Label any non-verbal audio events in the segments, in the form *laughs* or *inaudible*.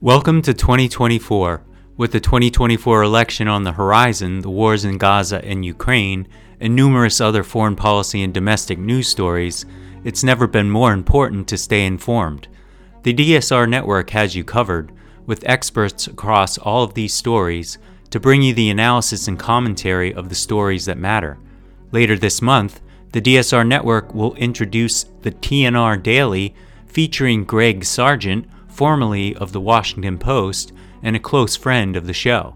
Welcome to 2024. With the 2024 election on the horizon, the wars in Gaza and Ukraine, and numerous other foreign policy and domestic news stories, it's never been more important to stay informed. The DSR network has you covered, with experts across all of these stories, to bring you the analysis and commentary of the stories that matter. Later this month, the DSR network will introduce the TNR Daily featuring Greg Sargent formerly of the Washington Post and a close friend of the show.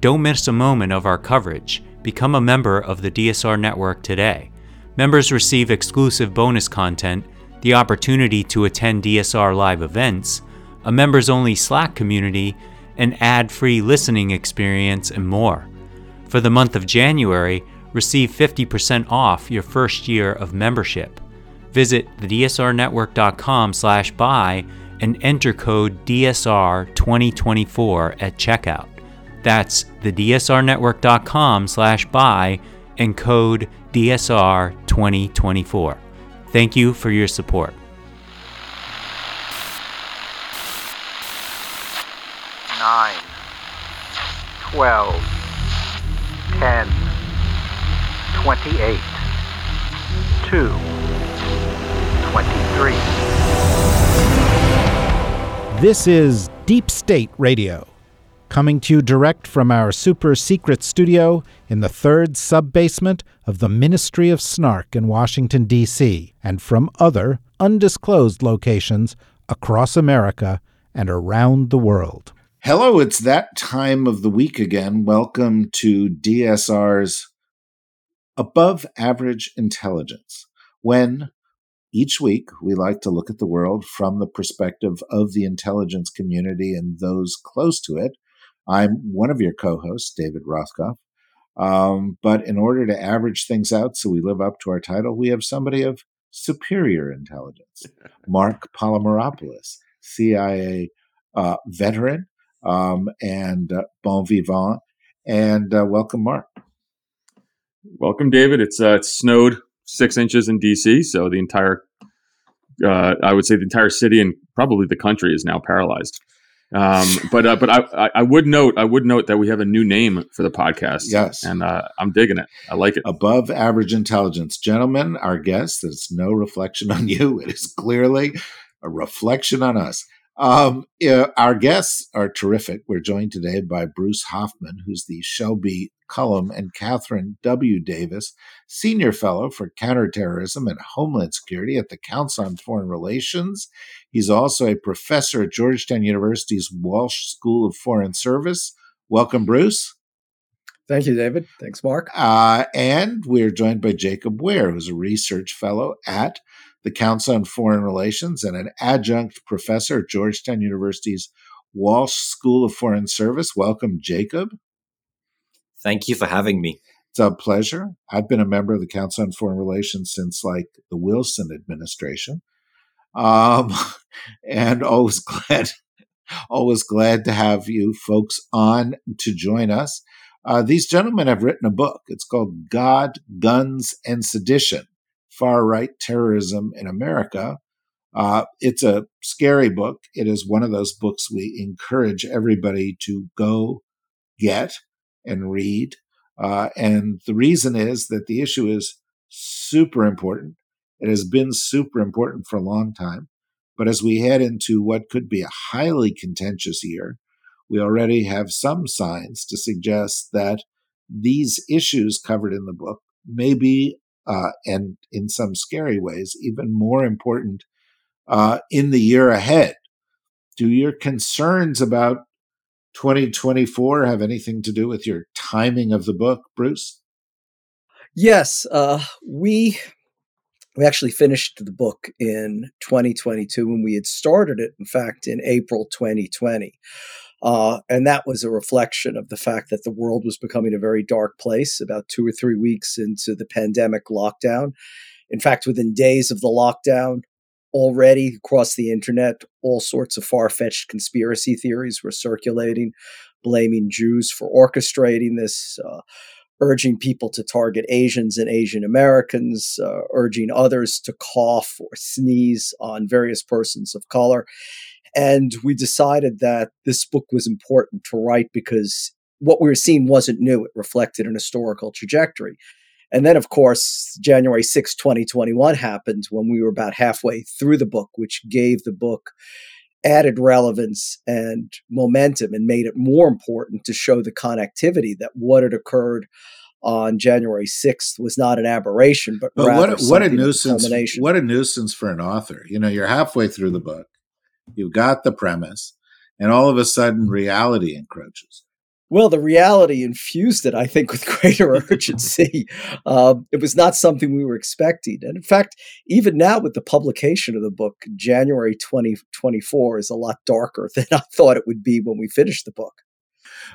Don't miss a moment of our coverage. Become a member of the DSR network today. Members receive exclusive bonus content, the opportunity to attend DSR live events, a members only Slack community, an ad free listening experience, and more. For the month of January, receive 50% off your first year of membership. Visit thedsrnetwork.com slash buy and enter code DSR2024 at checkout. That's thedsrnetwork.com slash buy and code DSR2024. Thank you for your support. Nine, twelve, ten, twenty-eight, two, twenty-three. This is Deep State Radio, coming to you direct from our super secret studio in the third sub basement of the Ministry of Snark in Washington, D.C., and from other undisclosed locations across America and around the world. Hello, it's that time of the week again. Welcome to DSR's Above Average Intelligence, when each week, we like to look at the world from the perspective of the intelligence community and those close to it. I'm one of your co hosts, David Rothkopf. Um, but in order to average things out so we live up to our title, we have somebody of superior intelligence, *laughs* Marc Polymeropoulos, CIA uh, veteran um, and uh, bon vivant. And uh, welcome, Marc. Welcome, David. It's uh, it's snowed six inches in DC. So the entire, uh, I would say, the entire city and probably the country is now paralyzed. Um, *laughs* but uh, but I, I would note I would note that we have a new name for the podcast. Yes, and uh, I'm digging it. I like it. Above average intelligence, gentlemen. Our guest. It's no reflection on you. It is clearly a reflection on us. Um, our guests are terrific. We're joined today by Bruce Hoffman, who's the Shelby Cullom and Kathryn W. Davis Senior Fellow for Counterterrorism and Homeland Security at the Council on Foreign Relations. He's also a professor at Georgetown University's Walsh School of Foreign Service. Welcome, Bruce. Thank you, David. Thanks, Marc. Uh, and we're joined by Jacob Ware, who's a research fellow at the Council on Foreign Relations, and an adjunct professor at Georgetown University's Walsh School of Foreign Service. Welcome, Jacob. Thank you for having me. It's a pleasure. I've been a member of the Council on Foreign Relations since like the Wilson administration. Um, *laughs* and always *laughs* glad, always glad to have you folks on to join us. Uh, these gentlemen have written a book. It's called God, Guns, and Sedition far right terrorism in America. Uh, it's a scary book. It is one of those books we encourage everybody to go get and read. Uh, and the reason is that the issue is super important. It has been super important for a long time. But as we head into what could be a highly contentious year, we already have some signs to suggest that these issues covered in the book may be uh, and in some scary ways, even more important uh, in the year ahead. Do your concerns about 2024 have anything to do with your timing of the book, Bruce? Yes, uh, we we actually finished the book in 2022 when we had started it. In fact, in April 2020. Uh, and that was a reflection of the fact that the world was becoming a very dark place about two or three weeks into the pandemic lockdown. In fact, within days of the lockdown, already across the internet, all sorts of far fetched conspiracy theories were circulating, blaming Jews for orchestrating this. Uh, urging people to target Asians and Asian Americans, uh, urging others to cough or sneeze on various persons of color. And we decided that this book was important to write because what we were seeing wasn't new. It reflected an historical trajectory. And then, of course, January 6, 2021 happened when we were about halfway through the book, which gave the book added relevance and momentum and made it more important to show the connectivity that what had occurred on January 6th was not an aberration, but, but what, what a nuisance! What a nuisance for an author. You know, you're halfway through the book, you've got the premise, and all of a sudden reality encroaches. Well, the reality infused it, I think, with *laughs* greater urgency. uh, it was not something we were expecting. And in fact, even now with the publication of the book, January 2024 is a lot darker *laughs* than I thought it would be when we finished the book.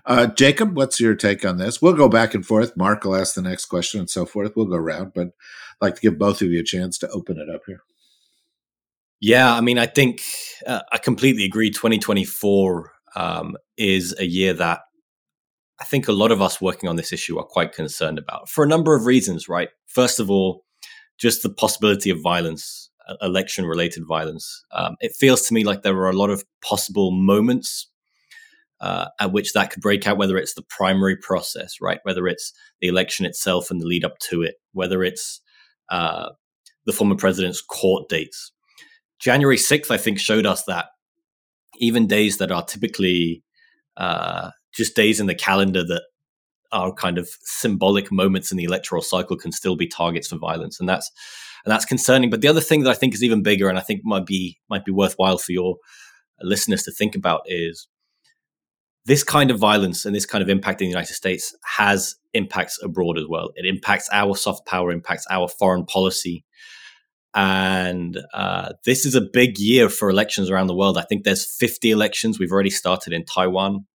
Uh, Jacob, what's your take on this? We'll go back and forth. Mark will ask the next question and so forth. We'll go around, but I'd like to give both of you a chance to open it up here. Yeah, I mean, I think uh, I completely agree. 2024 um, is a year that I think a lot of us working on this issue are quite concerned about for a number of reasons, right? First of all, just the possibility of violence, election related violence. Um, it feels to me like there are a lot of possible moments uh, at which that could break out, whether it's the primary process, right? Whether it's the election itself and the lead up to it, whether it's uh, the former president's court dates. January 6th, I think, showed us that even days that are typically uh, just days in the calendar that are kind of symbolic moments in the electoral cycle can still be targets for violence, and that's and that's concerning. But the other thing that I think is even bigger, and I think might be might be worthwhile for your listeners to think about, is this kind of violence and this kind of impact in the United States has impacts abroad as well. It impacts our soft power, impacts our foreign policy. And uh, this is a big year for elections around the world. I think there's 50 elections. We've already started in Taiwan.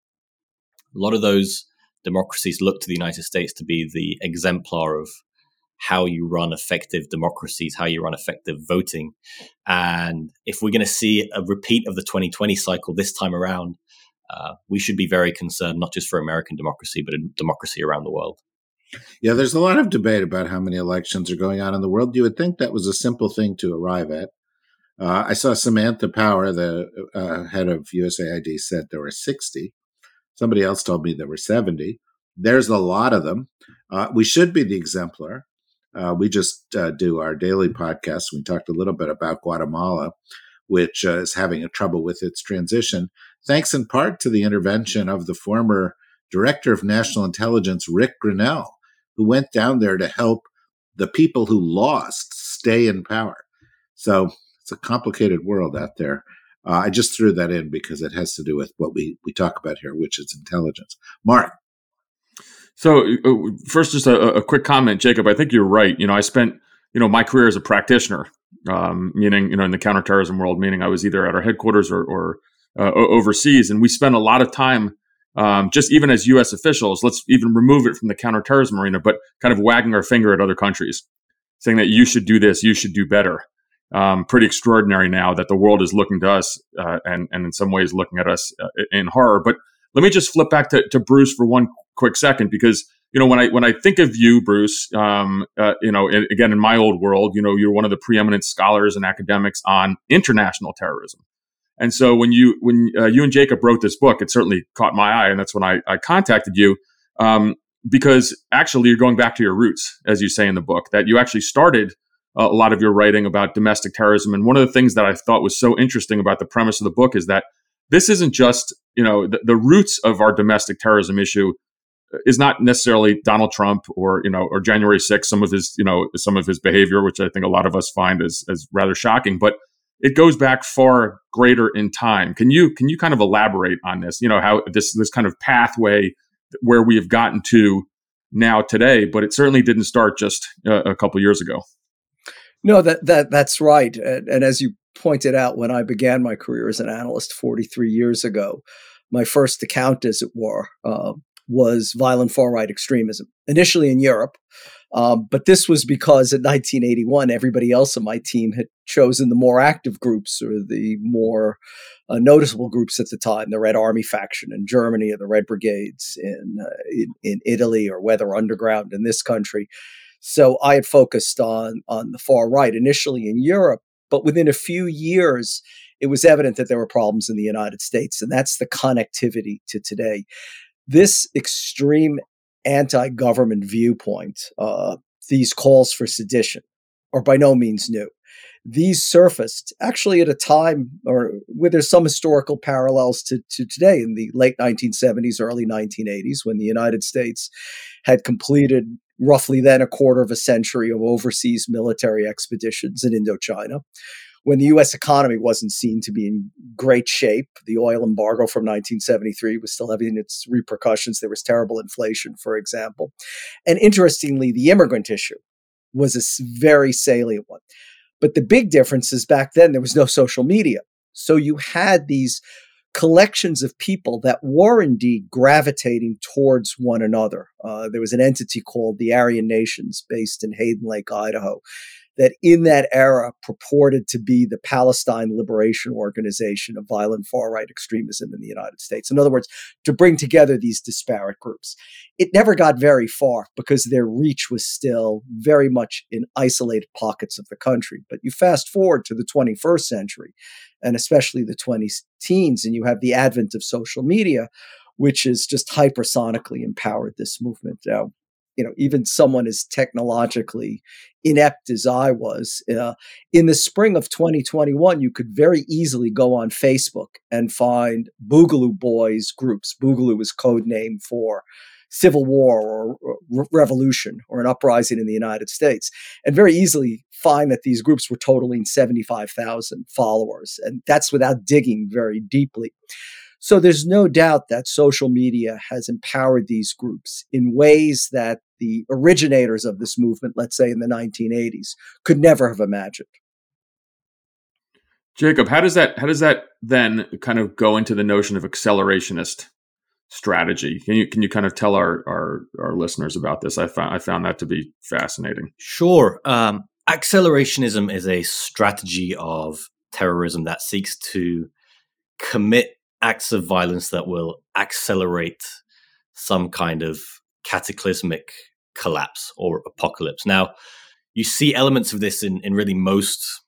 A lot of those democracies look to the United States to be the exemplar of how you run effective democracies, how you run effective voting. And if we're going to see a repeat of the 2020 cycle this time around, uh, we should be very concerned, not just for American democracy, but democracy around the world. Yeah, there's a lot of debate about how many elections are going on in the world. You would think that was a simple thing to arrive at. Uh, I saw Samantha Power, the uh, head of USAID, said there were 60. Somebody else told me there were 70. There's a lot of them. Uh, we should be the exemplar. Uh, we just uh, do our daily podcast. We talked a little bit about Guatemala, which uh, is having a trouble with its transition, thanks in part to the intervention of the former director of national intelligence, Rick Grenell, who went down there to help the people who lost stay in power. So it's a complicated world out there. Uh, I just threw that in because it has to do with what we, we talk about here, which is intelligence. Marc. So, uh, first, just a, a, quick comment, Jacob. I think you're right. You know, I spent you know my career as a practitioner, um, meaning you know in the counterterrorism world, meaning I was either at our headquarters or, or uh, overseas, and we spent a lot of time. Um, just even as U.S. officials, let's even remove it from the counterterrorism arena, but kind of wagging our finger at other countries, saying that you should do this, you should do better um, pretty extraordinary now that the world is looking to us uh, and, and in some ways looking at us uh, in horror. But let me just flip back to, to Bruce for one quick second because you know when I when I think of you, Bruce, um, uh, you know, again in my old world, you know, you're one of the preeminent scholars and academics on international terrorism. And so when you when uh, you and Jacob wrote this book, it certainly caught my eye, and that's when I, I contacted you um, because actually you're going back to your roots, as you say in the book, that you actually started a lot of your writing about domestic terrorism. And one of the things that I thought was so interesting about the premise of the book is that this isn't just, you know, the, the roots of our domestic terrorism issue is not necessarily Donald Trump or, you know, or January 6th, some of his, you know, some of his behavior, which I think a lot of us find as, as rather shocking, but it goes back far greater in time. Can you, can you kind of elaborate on this, you know, how this, this kind of pathway where we have gotten to now today, but it certainly didn't start just uh, a couple years ago. No, that that that's right. And, and, as you pointed out, when I began my career as an analyst 43 years ago, my first account, as it were, uh, was violent far right extremism. Initially in Europe, um, but this was because in 1981, everybody else on my team had chosen the more active groups or the more uh, noticeable groups at the time, the Red Army faction in Germany or the Red Brigades in, uh, in, in Italy or Weather Underground in this country. So I had focused on on the far right initially in Europe, but within a few years, it was evident that there were problems in the United States, and that's the connectivity to today. This extreme anti-government viewpoint, uh, these calls for sedition, are by no means new. These surfaced actually at a time or where there's some historical parallels to, to today in the late 1970s, early 1980s, when the United States had completed roughly then a quarter of a century of overseas military expeditions in Indochina when the US economy wasn't seen to be in great shape. The oil embargo from 1973 was still having its repercussions. There was terrible inflation, for example. And interestingly, the immigrant issue was a very salient one. But the big difference is back then there was no social media. So you had these collections of people that were indeed gravitating towards one another. Uh, there was an entity called the Aryan Nations based in Hayden Lake, Idaho, that in that era purported to be the Palestine Liberation Organization of violent far right extremism in the United States. In other words, to bring together these disparate groups. It never got very far because their reach was still very much in isolated pockets of the country. But you fast forward to the 21st century, and especially the 20 teens, and you have the advent of social media, which has just hypersonically empowered this movement. Now, you know even someone as technologically inept as I was uh, in the spring of 2021 you could very easily go on Facebook and find Boogaloo Boys groups. Boogaloo is code name for civil war or, or revolution or an uprising in the United States and very easily find that these groups were totaling 75,000 followers and that's without digging very deeply so there's no doubt that social media has empowered these groups in ways that the originators of this movement, let's say in the 1980s, could never have imagined. Jacob, how does that how does that then kind of go into the notion of accelerationist strategy? Can you can you kind of tell our our, our listeners about this? I found I found that to be fascinating. Sure. Um, accelerationism is a strategy of terrorism that seeks to commit acts of violence that will accelerate some kind of cataclysmic collapse or apocalypse. Now, you see elements of this in, in really most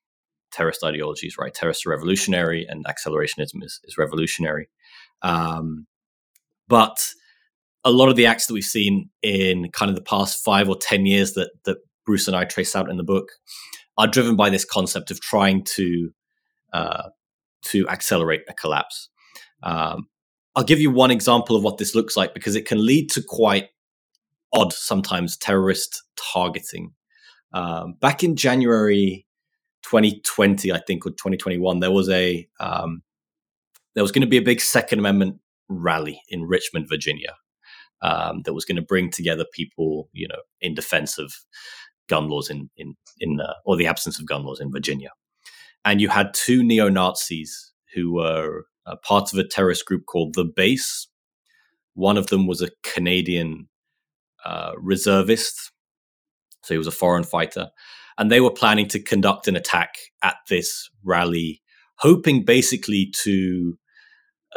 terrorist ideologies, right? Terrorists are revolutionary and accelerationism is, is revolutionary. Um, but a lot of the acts that we've seen in kind of the past five or 10 years that, that Bruce and I trace out in the book are driven by this concept of trying to uh, to accelerate a collapse. Um, I'll give you one example of what this looks like because it can lead to quite odd, sometimes terrorist targeting. Um, back in January 2020, I think, or 2021, there was a um, there was going to be a big Second Amendment rally in Richmond, Virginia, um, that was going to bring together people, you know, in defense of gun laws in in in uh, or the absence of gun laws in Virginia. And you had two neo Nazis who were uh, part of a terrorist group called the Base. One of them was a Canadian uh, reservist, so he was a foreign fighter, and they were planning to conduct an attack at this rally, hoping basically to.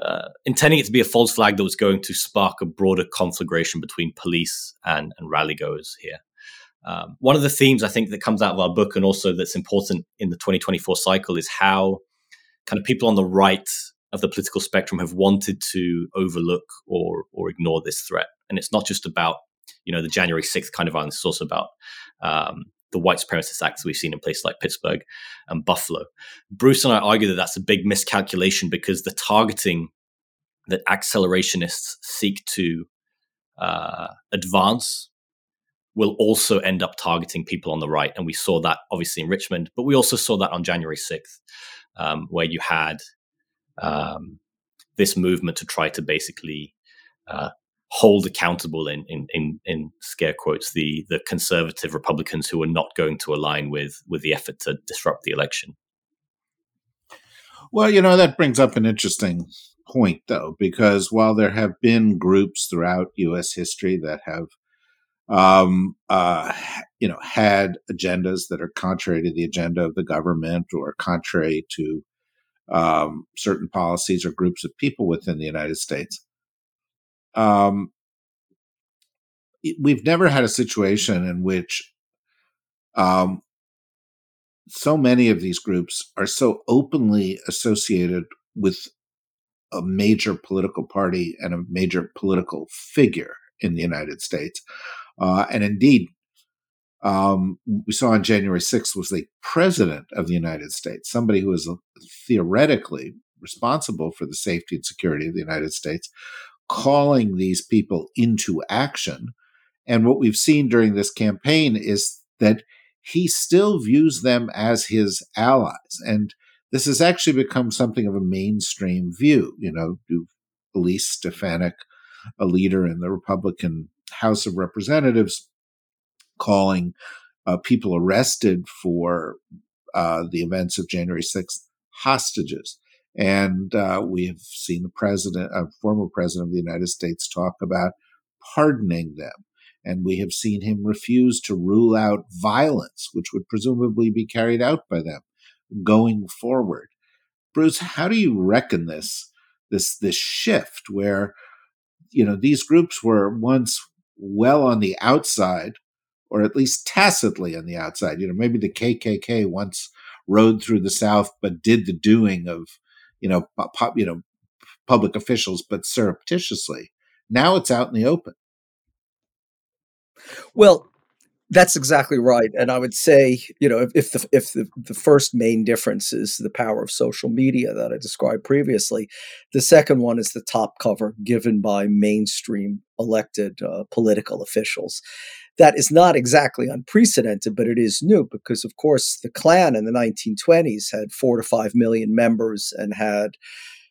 Uh, intending it to be a false flag that was going to spark a broader conflagration between police and, and rally goers here. Um, one of the themes I think that comes out of our book and also that's important in the 2024 cycle is how kind of people on the right of the political spectrum have wanted to overlook or or ignore this threat. And it's not just about you know the January sixth kind of violence; it's also about um, the white supremacist acts we've seen in places like Pittsburgh and Buffalo. Bruce and I argue that that's a big miscalculation because the targeting that accelerationists seek to uh, advance will also end up targeting people on the right. And we saw that obviously in Richmond, but we also saw that on January 6th, um, where you had um, this movement to try to basically uh, hold accountable in, in, in in scare quotes the the conservative Republicans who are not going to align with with the effort to disrupt the election. Well, you know that brings up an interesting point, though, because while there have been groups throughout U.S. history that have, um, uh, you know, had agendas that are contrary to the agenda of the government or contrary to um, certain policies or groups of people within the United States. Um, we've never had a situation in which um, so many of these groups are so openly associated with a major political party and a major political figure in the United States. Uh, and indeed, um, we saw on January 6th was the president of the United States, somebody who is theoretically responsible for the safety and security of the United States, calling these people into action. And what we've seen during this campaign is that he still views them as his allies. And this has actually become something of a mainstream view. You know, do Elise Stefanik, a leader in the Republican House of Representatives, calling uh, people arrested for uh, the events of January 6th hostages. And uh, we have seen the president, uh, former president of the United States, talk about pardoning them. And we have seen him refuse to rule out violence, which would presumably be carried out by them going forward. Bruce, how do you reckon this this this shift where you know these groups were once well on the outside or at least tacitly on the outside. You know, maybe the KKK once rode through the South, but did the doing of, you know, you know, public officials, but surreptitiously. Now it's out in the open. Well, that's exactly right, and I would say, you know, if, if the if the, the first main difference is the power of social media that I described previously, the second one is the top cover given by mainstream elected uh, political officials. That is not exactly unprecedented, but it is new because, of course, the Klan in the 1920s had four to five million members and had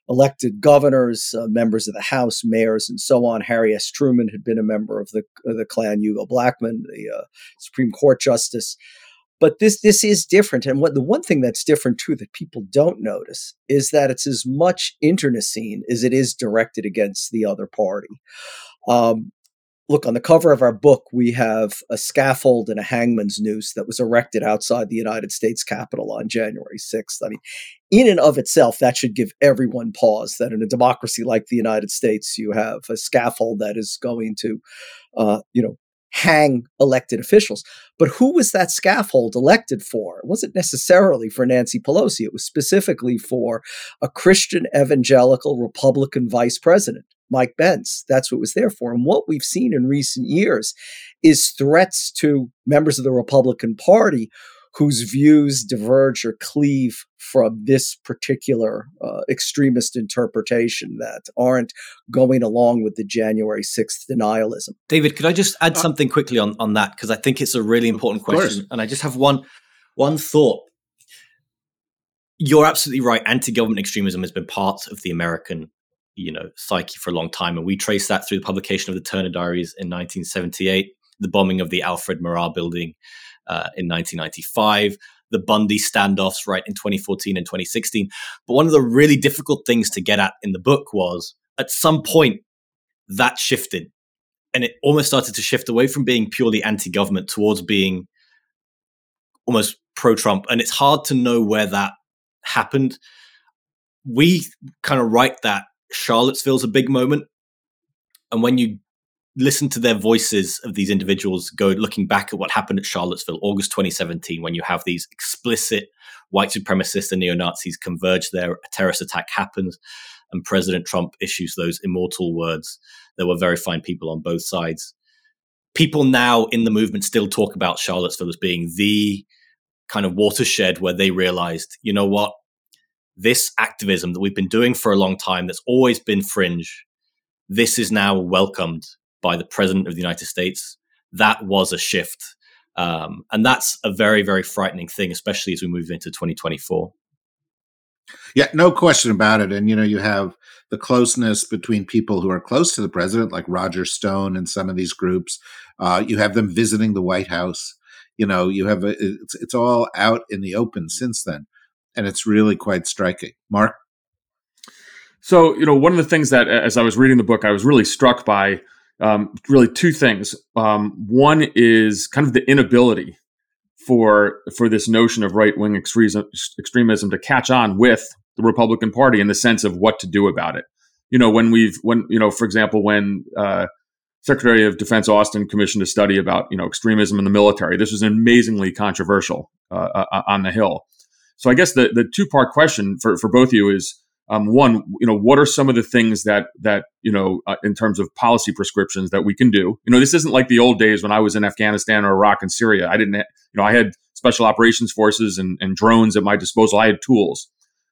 elected governors, uh, members of the House, mayors, and so on. Harry S. Truman had been a member of the of the Klan. Hugo Blackman, the uh, Supreme Court justice. But this this is different, and what the one thing that's different too that people don't notice is that it's as much internecine as it is directed against the other party. Um, look on the cover of our book we have a scaffold and a hangman's noose that was erected outside the united states capitol on january 6th i mean in and of itself that should give everyone pause that in a democracy like the united states you have a scaffold that is going to uh, you know hang elected officials. But who was that scaffold elected for? It wasn't necessarily for nancy pelosi. It was specifically for a christian evangelical republican vice president Mike Pence. That's what was there for. And what we've seen in recent years is threats to members of the Republican Party whose views diverge or cleave from this particular uh, extremist interpretation that aren't going along with the January 6th denialism. David, could I just add uh, something quickly on, on that? Because I think it's a really important question. And I just have one one thought. You're absolutely right. Anti government extremism has been part of the American you know psyche for a long time, and we trace that through the publication of the Turner Diaries in 1978, the bombing of the Alfred Murrah Building uh, in 1995, the Bundy standoffs right in 2014 and 2016. But one of the really difficult things to get at in the book was at some point that shifted, and it almost started to shift away from being purely anti-government towards being almost pro-Trump, and it's hard to know where that happened. We kind of write that Charlottesville's a big moment. And when you listen to their voices of these individuals go looking back at what happened at Charlottesville, August 2017, when you have these explicit white supremacists and neo Nazis converge there, a terrorist attack happens, and President Trump issues those immortal words. There were very fine people on both sides. People now in the movement still talk about Charlottesville as being the kind of watershed where they realized, you know what, this activism that we've been doing for a long time that's always been fringe, this is now welcomed by the president of the United States. That was a shift. Um, and that's a very, very frightening thing, especially as we move into 2024. Yeah, no question about it. And, you know, you have the closeness between people who are close to the president, like Roger Stone and some of these groups. Uh, you have them visiting the White House. You know, you have a, it's, it's all out in the open since then and it's really quite striking. Marc? So, you know, one of the things that as I was reading the book, I was really struck by um, really two things. Um, one is kind of the inability for for this notion of right wing extremism, to catch on with the Republican Party in the sense of what to do about it. You know, when we've when you know, for example, when uh, Secretary of Defense Austin commissioned a study about you know extremism in the military. This was amazingly controversial uh, uh, on the Hill. So I guess the the two part question for for both of you is um, one, you know, what are some of the things that that you know uh, in terms of policy prescriptions that we can do? You know, this isn't like the old days when I was in Afghanistan or Iraq and Syria. I didn't, you know, I had special operations forces and, and drones at my disposal. I had tools.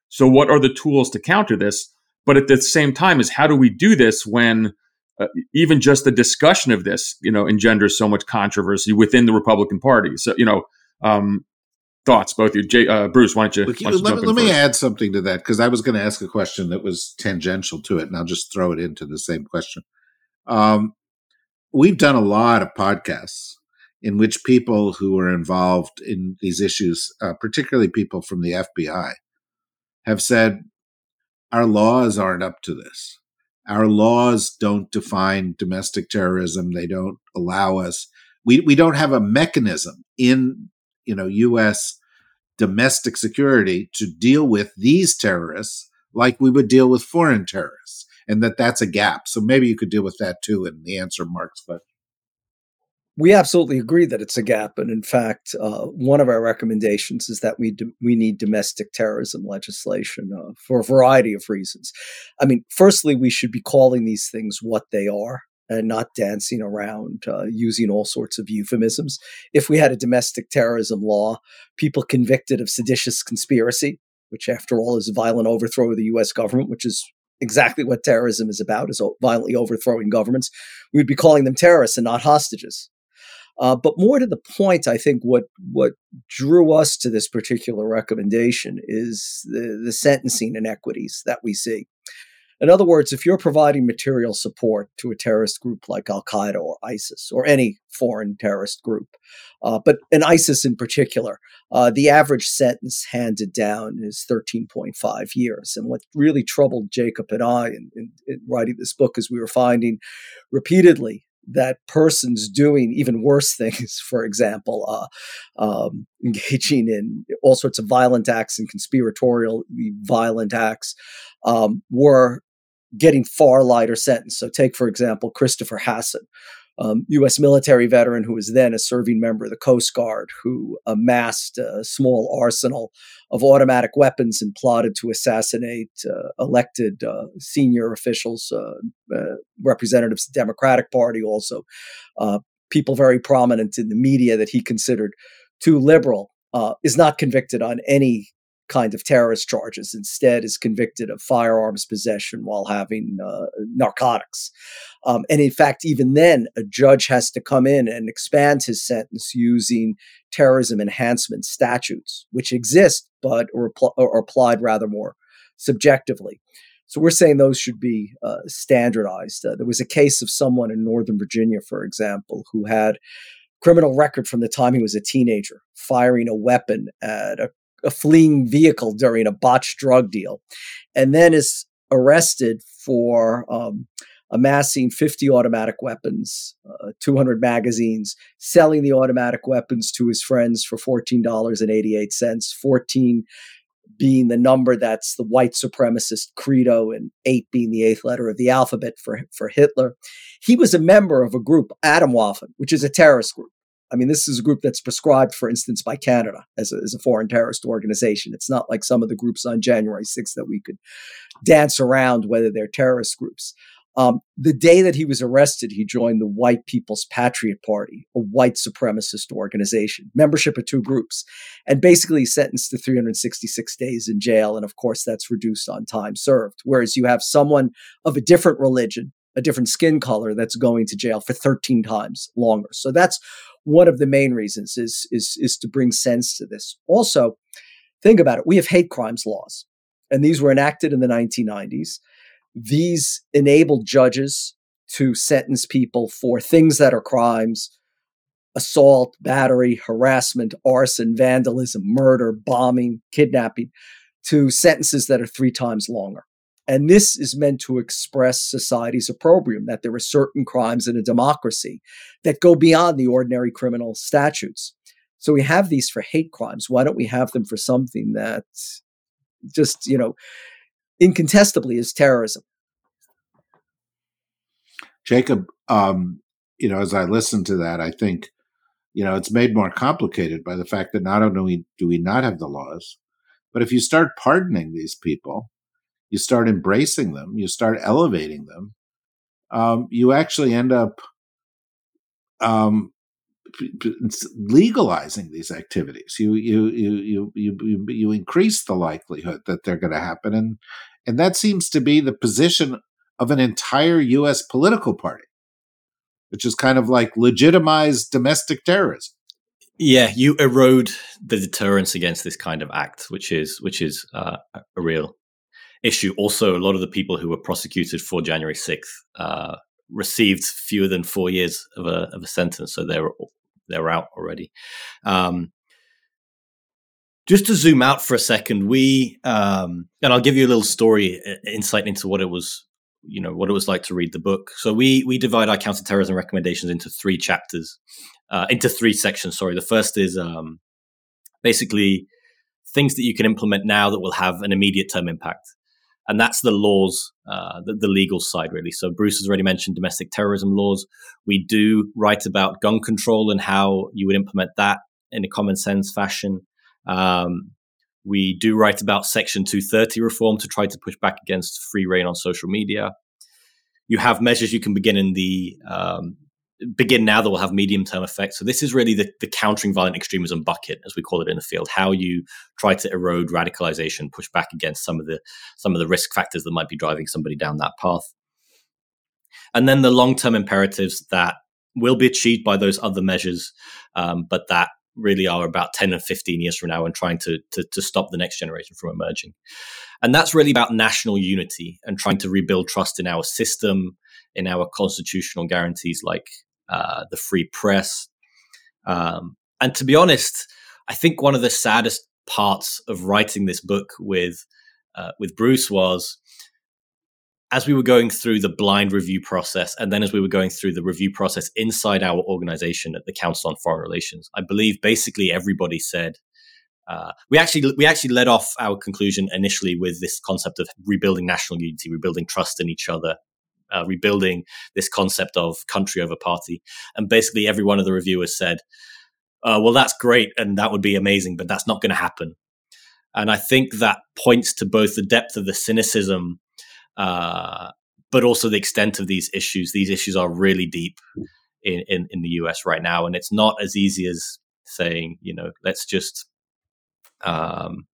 So what are the tools to counter this? But at the same time, is how do we do this when uh, even just the discussion of this, you know, engenders so much controversy within the Republican Party? So you know, um, thoughts, both you. Jay, uh, Bruce, why don't you? Why don't you let, let me add something to that because I was going to ask a question that was tangential to it, and I'll just throw it into the same question. Um, we've done a lot of podcasts in which people who are involved in these issues, uh, particularly people from the FBI, have said our laws aren't up to this. Our laws don't define domestic terrorism. They don't allow us. We we don't have a mechanism in you know U.S. domestic security to deal with these terrorists like we would deal with foreign terrorists, and that that's a gap. So maybe you could deal with that too in the answer Marc's question. We absolutely agree that it's a gap, and in fact, uh, one of our recommendations is that we do, we need domestic terrorism legislation uh, for a variety of reasons. I mean, firstly, we should be calling these things what they are and not dancing around uh, using all sorts of euphemisms. If we had a domestic terrorism law, people convicted of seditious conspiracy, which after all is a violent overthrow of the US government, which is exactly what terrorism is about, is violently overthrowing governments, we'd be calling them terrorists and not hostages. Uh, but more to the point, I think what what drew us to this particular recommendation is the, the sentencing inequities that we see. In other words, if you're providing material support to a terrorist group like Al Qaeda or ISIS or any foreign terrorist group, uh, but in ISIS in particular, uh, the average sentence handed down is 13.5 years. And what really troubled Jacob and I in, in, in writing this book is we were finding repeatedly that persons doing even worse *laughs* things, for example, uh, um, engaging in all sorts of violent acts and conspiratorial violent acts, um, were getting far lighter sentence. So, take for example Christopher Hasson, um, U.S. military veteran who was then a serving member of the Coast Guard, who amassed a small arsenal of automatic weapons and plotted to assassinate uh, elected uh, senior officials, uh, uh representatives of the Democratic Party, also uh, people very prominent in the media that he considered too liberal. Uh, is not convicted on any kind of terrorist charges. Instead, is convicted of firearms possession while having uh, narcotics. Um, and in fact, even then, a judge has to come in and expand his sentence using terrorism enhancement statutes, which exist but are, are applied rather more subjectively. So we're saying those should be uh, standardized. Uh, there was a case of someone in Northern Virginia, for example, who had criminal record from the time he was a teenager, firing a weapon at a a fleeing vehicle during a botched drug deal, and then is arrested for um, amassing 50 automatic weapons, uh, 200 magazines, selling the automatic weapons to his friends for $14.88, 14 being the number that's the white supremacist credo and eight being the eighth letter of the alphabet for, for Hitler. He was a member of a group, Adam Atomwaffen, which is a terrorist group. I mean, this is a group that's prescribed, for instance, by Canada as a, as a foreign terrorist organization. It's not like some of the groups on January 6th that we could dance around whether they're terrorist groups. Um, the day that he was arrested, he joined the White People's Patriot Party, a white supremacist organization, membership of two groups, and basically sentenced to 366 days in jail. And of course, that's reduced on time served. Whereas you have someone of a different religion, a different skin color, that's going to jail for 13 times longer. So that's one of the main reasons is is is to bring sense to this. Also, think about it. We have hate crimes laws, and these were enacted in the 1990s. These enabled judges to sentence people for things that are crimes assault, battery, harassment, arson, vandalism, murder, bombing, kidnapping to sentences that are three times longer. And this is meant to express society's opprobrium that there are certain crimes in a democracy that go beyond the ordinary criminal statutes. So we have these for hate crimes. Why don't we have them for something that just, you know, incontestably is terrorism? Jacob, um, you know, as I listen to that, I think, you know, it's made more complicated by the fact that not only do we not have the laws, but if you start pardoning these people, you start embracing them, you start elevating them, um, you actually end up um, legalizing these activities. You you you you you you increase the likelihood that they're going to happen, and and that seems to be the position of an entire U.S. political party, which is kind of like legitimize domestic terrorism. Yeah, you erode the deterrence against this kind of act, which is which is uh, a real issue. Also, a lot of the people who were prosecuted for January sixth uh, received fewer than four years of a of a sentence, so they're they're out already. Um, just to zoom out for a second, we um, and I'll give you a little story uh, insight into what it was, you know, what it was like to read the book. So we we divide our counterterrorism recommendations into three chapters, uh, into three sections. Sorry, the first is um, basically things that you can implement now that will have an immediate term impact and that's the laws, uh, the, the, legal side, really. So Bruce has already mentioned domestic terrorism laws. We do write about gun control and how you would implement that in a common sense fashion. Um, we do write about Section 230 reform to try to push back against free reign on social media. You have measures you can begin in the um, begin now that will have medium term effects. So this is really the, the countering violent extremism bucket, as we call it in the field, how you try to erode radicalization, push back against some of the some of the risk factors that might be driving somebody down that path. And then the long term imperatives that will be achieved by those other measures, um, but that really are about 10 and 15 years from now and trying to, to, to stop the next generation from emerging. And that's really about national unity and trying to rebuild trust in our system, in our constitutional guarantees like uh, the free press. Um, and to be honest, I think one of the saddest parts of writing this book with uh, with Bruce was as we were going through the blind review process, and then as we were going through the review process inside our organization at the Council on Foreign Relations, I believe basically everybody said. Uh, we actually we actually led off our conclusion initially with this concept of rebuilding national unity, rebuilding trust in each other, uh, rebuilding this concept of country over party. And basically, every one of the reviewers said, uh, well, that's great and that would be amazing, but that's not going to happen. And I think that points to both the depth of the cynicism, uh, but also the extent of these issues. These issues are really deep in, in, in the US right now. And it's not as easy as saying, you know, let's just. Um,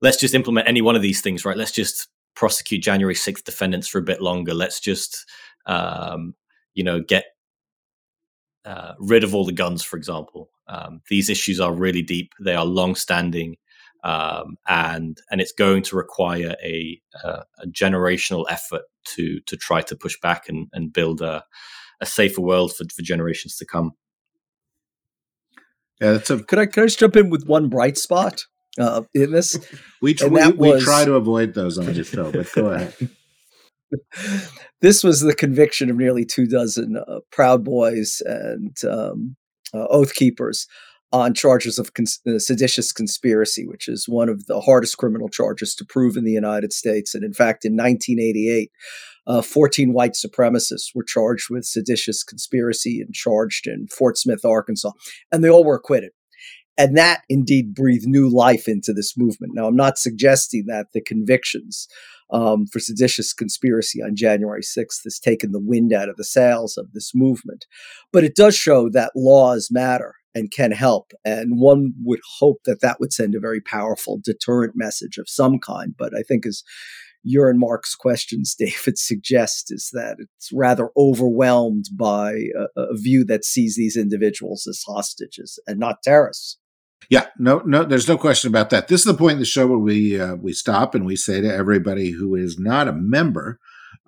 let's just implement any one of these things, right? Let's just prosecute January 6th defendants for a bit longer. Let's just, um, you know, get uh, rid of all the guns, for example. Um, these issues are really deep. They are long-standing, um, and and it's going to require a, a, a, generational effort to to try to push back and, and build a, a safer world for, for generations to come. Yeah, that's a. Could I could I just jump in with one bright spot? Uh, in this. *laughs* we, tr- we, was, try to avoid those on this show, but go *laughs* ahead. this was the conviction of nearly two dozen uh, Proud Boys and um, uh, Oath Keepers on charges of cons- uh, seditious conspiracy, which is one of the hardest criminal charges to prove in the United States. And in fact, in 1988, uh, 14 white supremacists were charged with seditious conspiracy and charged in Fort Smith, Arkansas, and they all were acquitted. And that indeed breathed new life into this movement. Now, I'm not suggesting that the convictions um, for seditious conspiracy on January 6th has taken the wind out of the sails of this movement, but it does show that laws matter and can help. And one would hope that that would send a very powerful deterrent message of some kind. But I think as your and Marc's questions, *laughs* David, suggest is that it's rather overwhelmed by a, a view that sees these individuals as hostages and not terrorists. Yeah, no, no, there's no question about that. This is the point in the show where we uh, we stop and we say to everybody who is not a member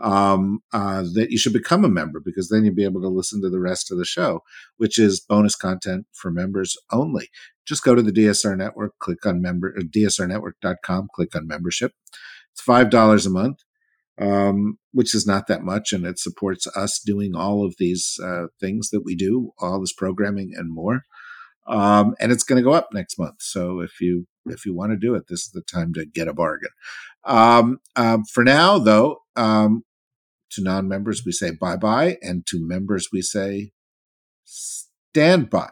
um, uh, that you should become a member because then you'll be able to listen to the rest of the show, which is bonus content for members only. Just go to the DSR Network, click on member uh, dsrnetwork.com, click on membership. It's five dollars a month. Um, which is not that much, and it supports us doing all of these uh, things that we do, all this programming and more um, and it's going to go up next month. So if you if you want to do it, this is the time to get a bargain. Um, um, for now, though, um, to non members, we say bye bye. And to members, we say stand by.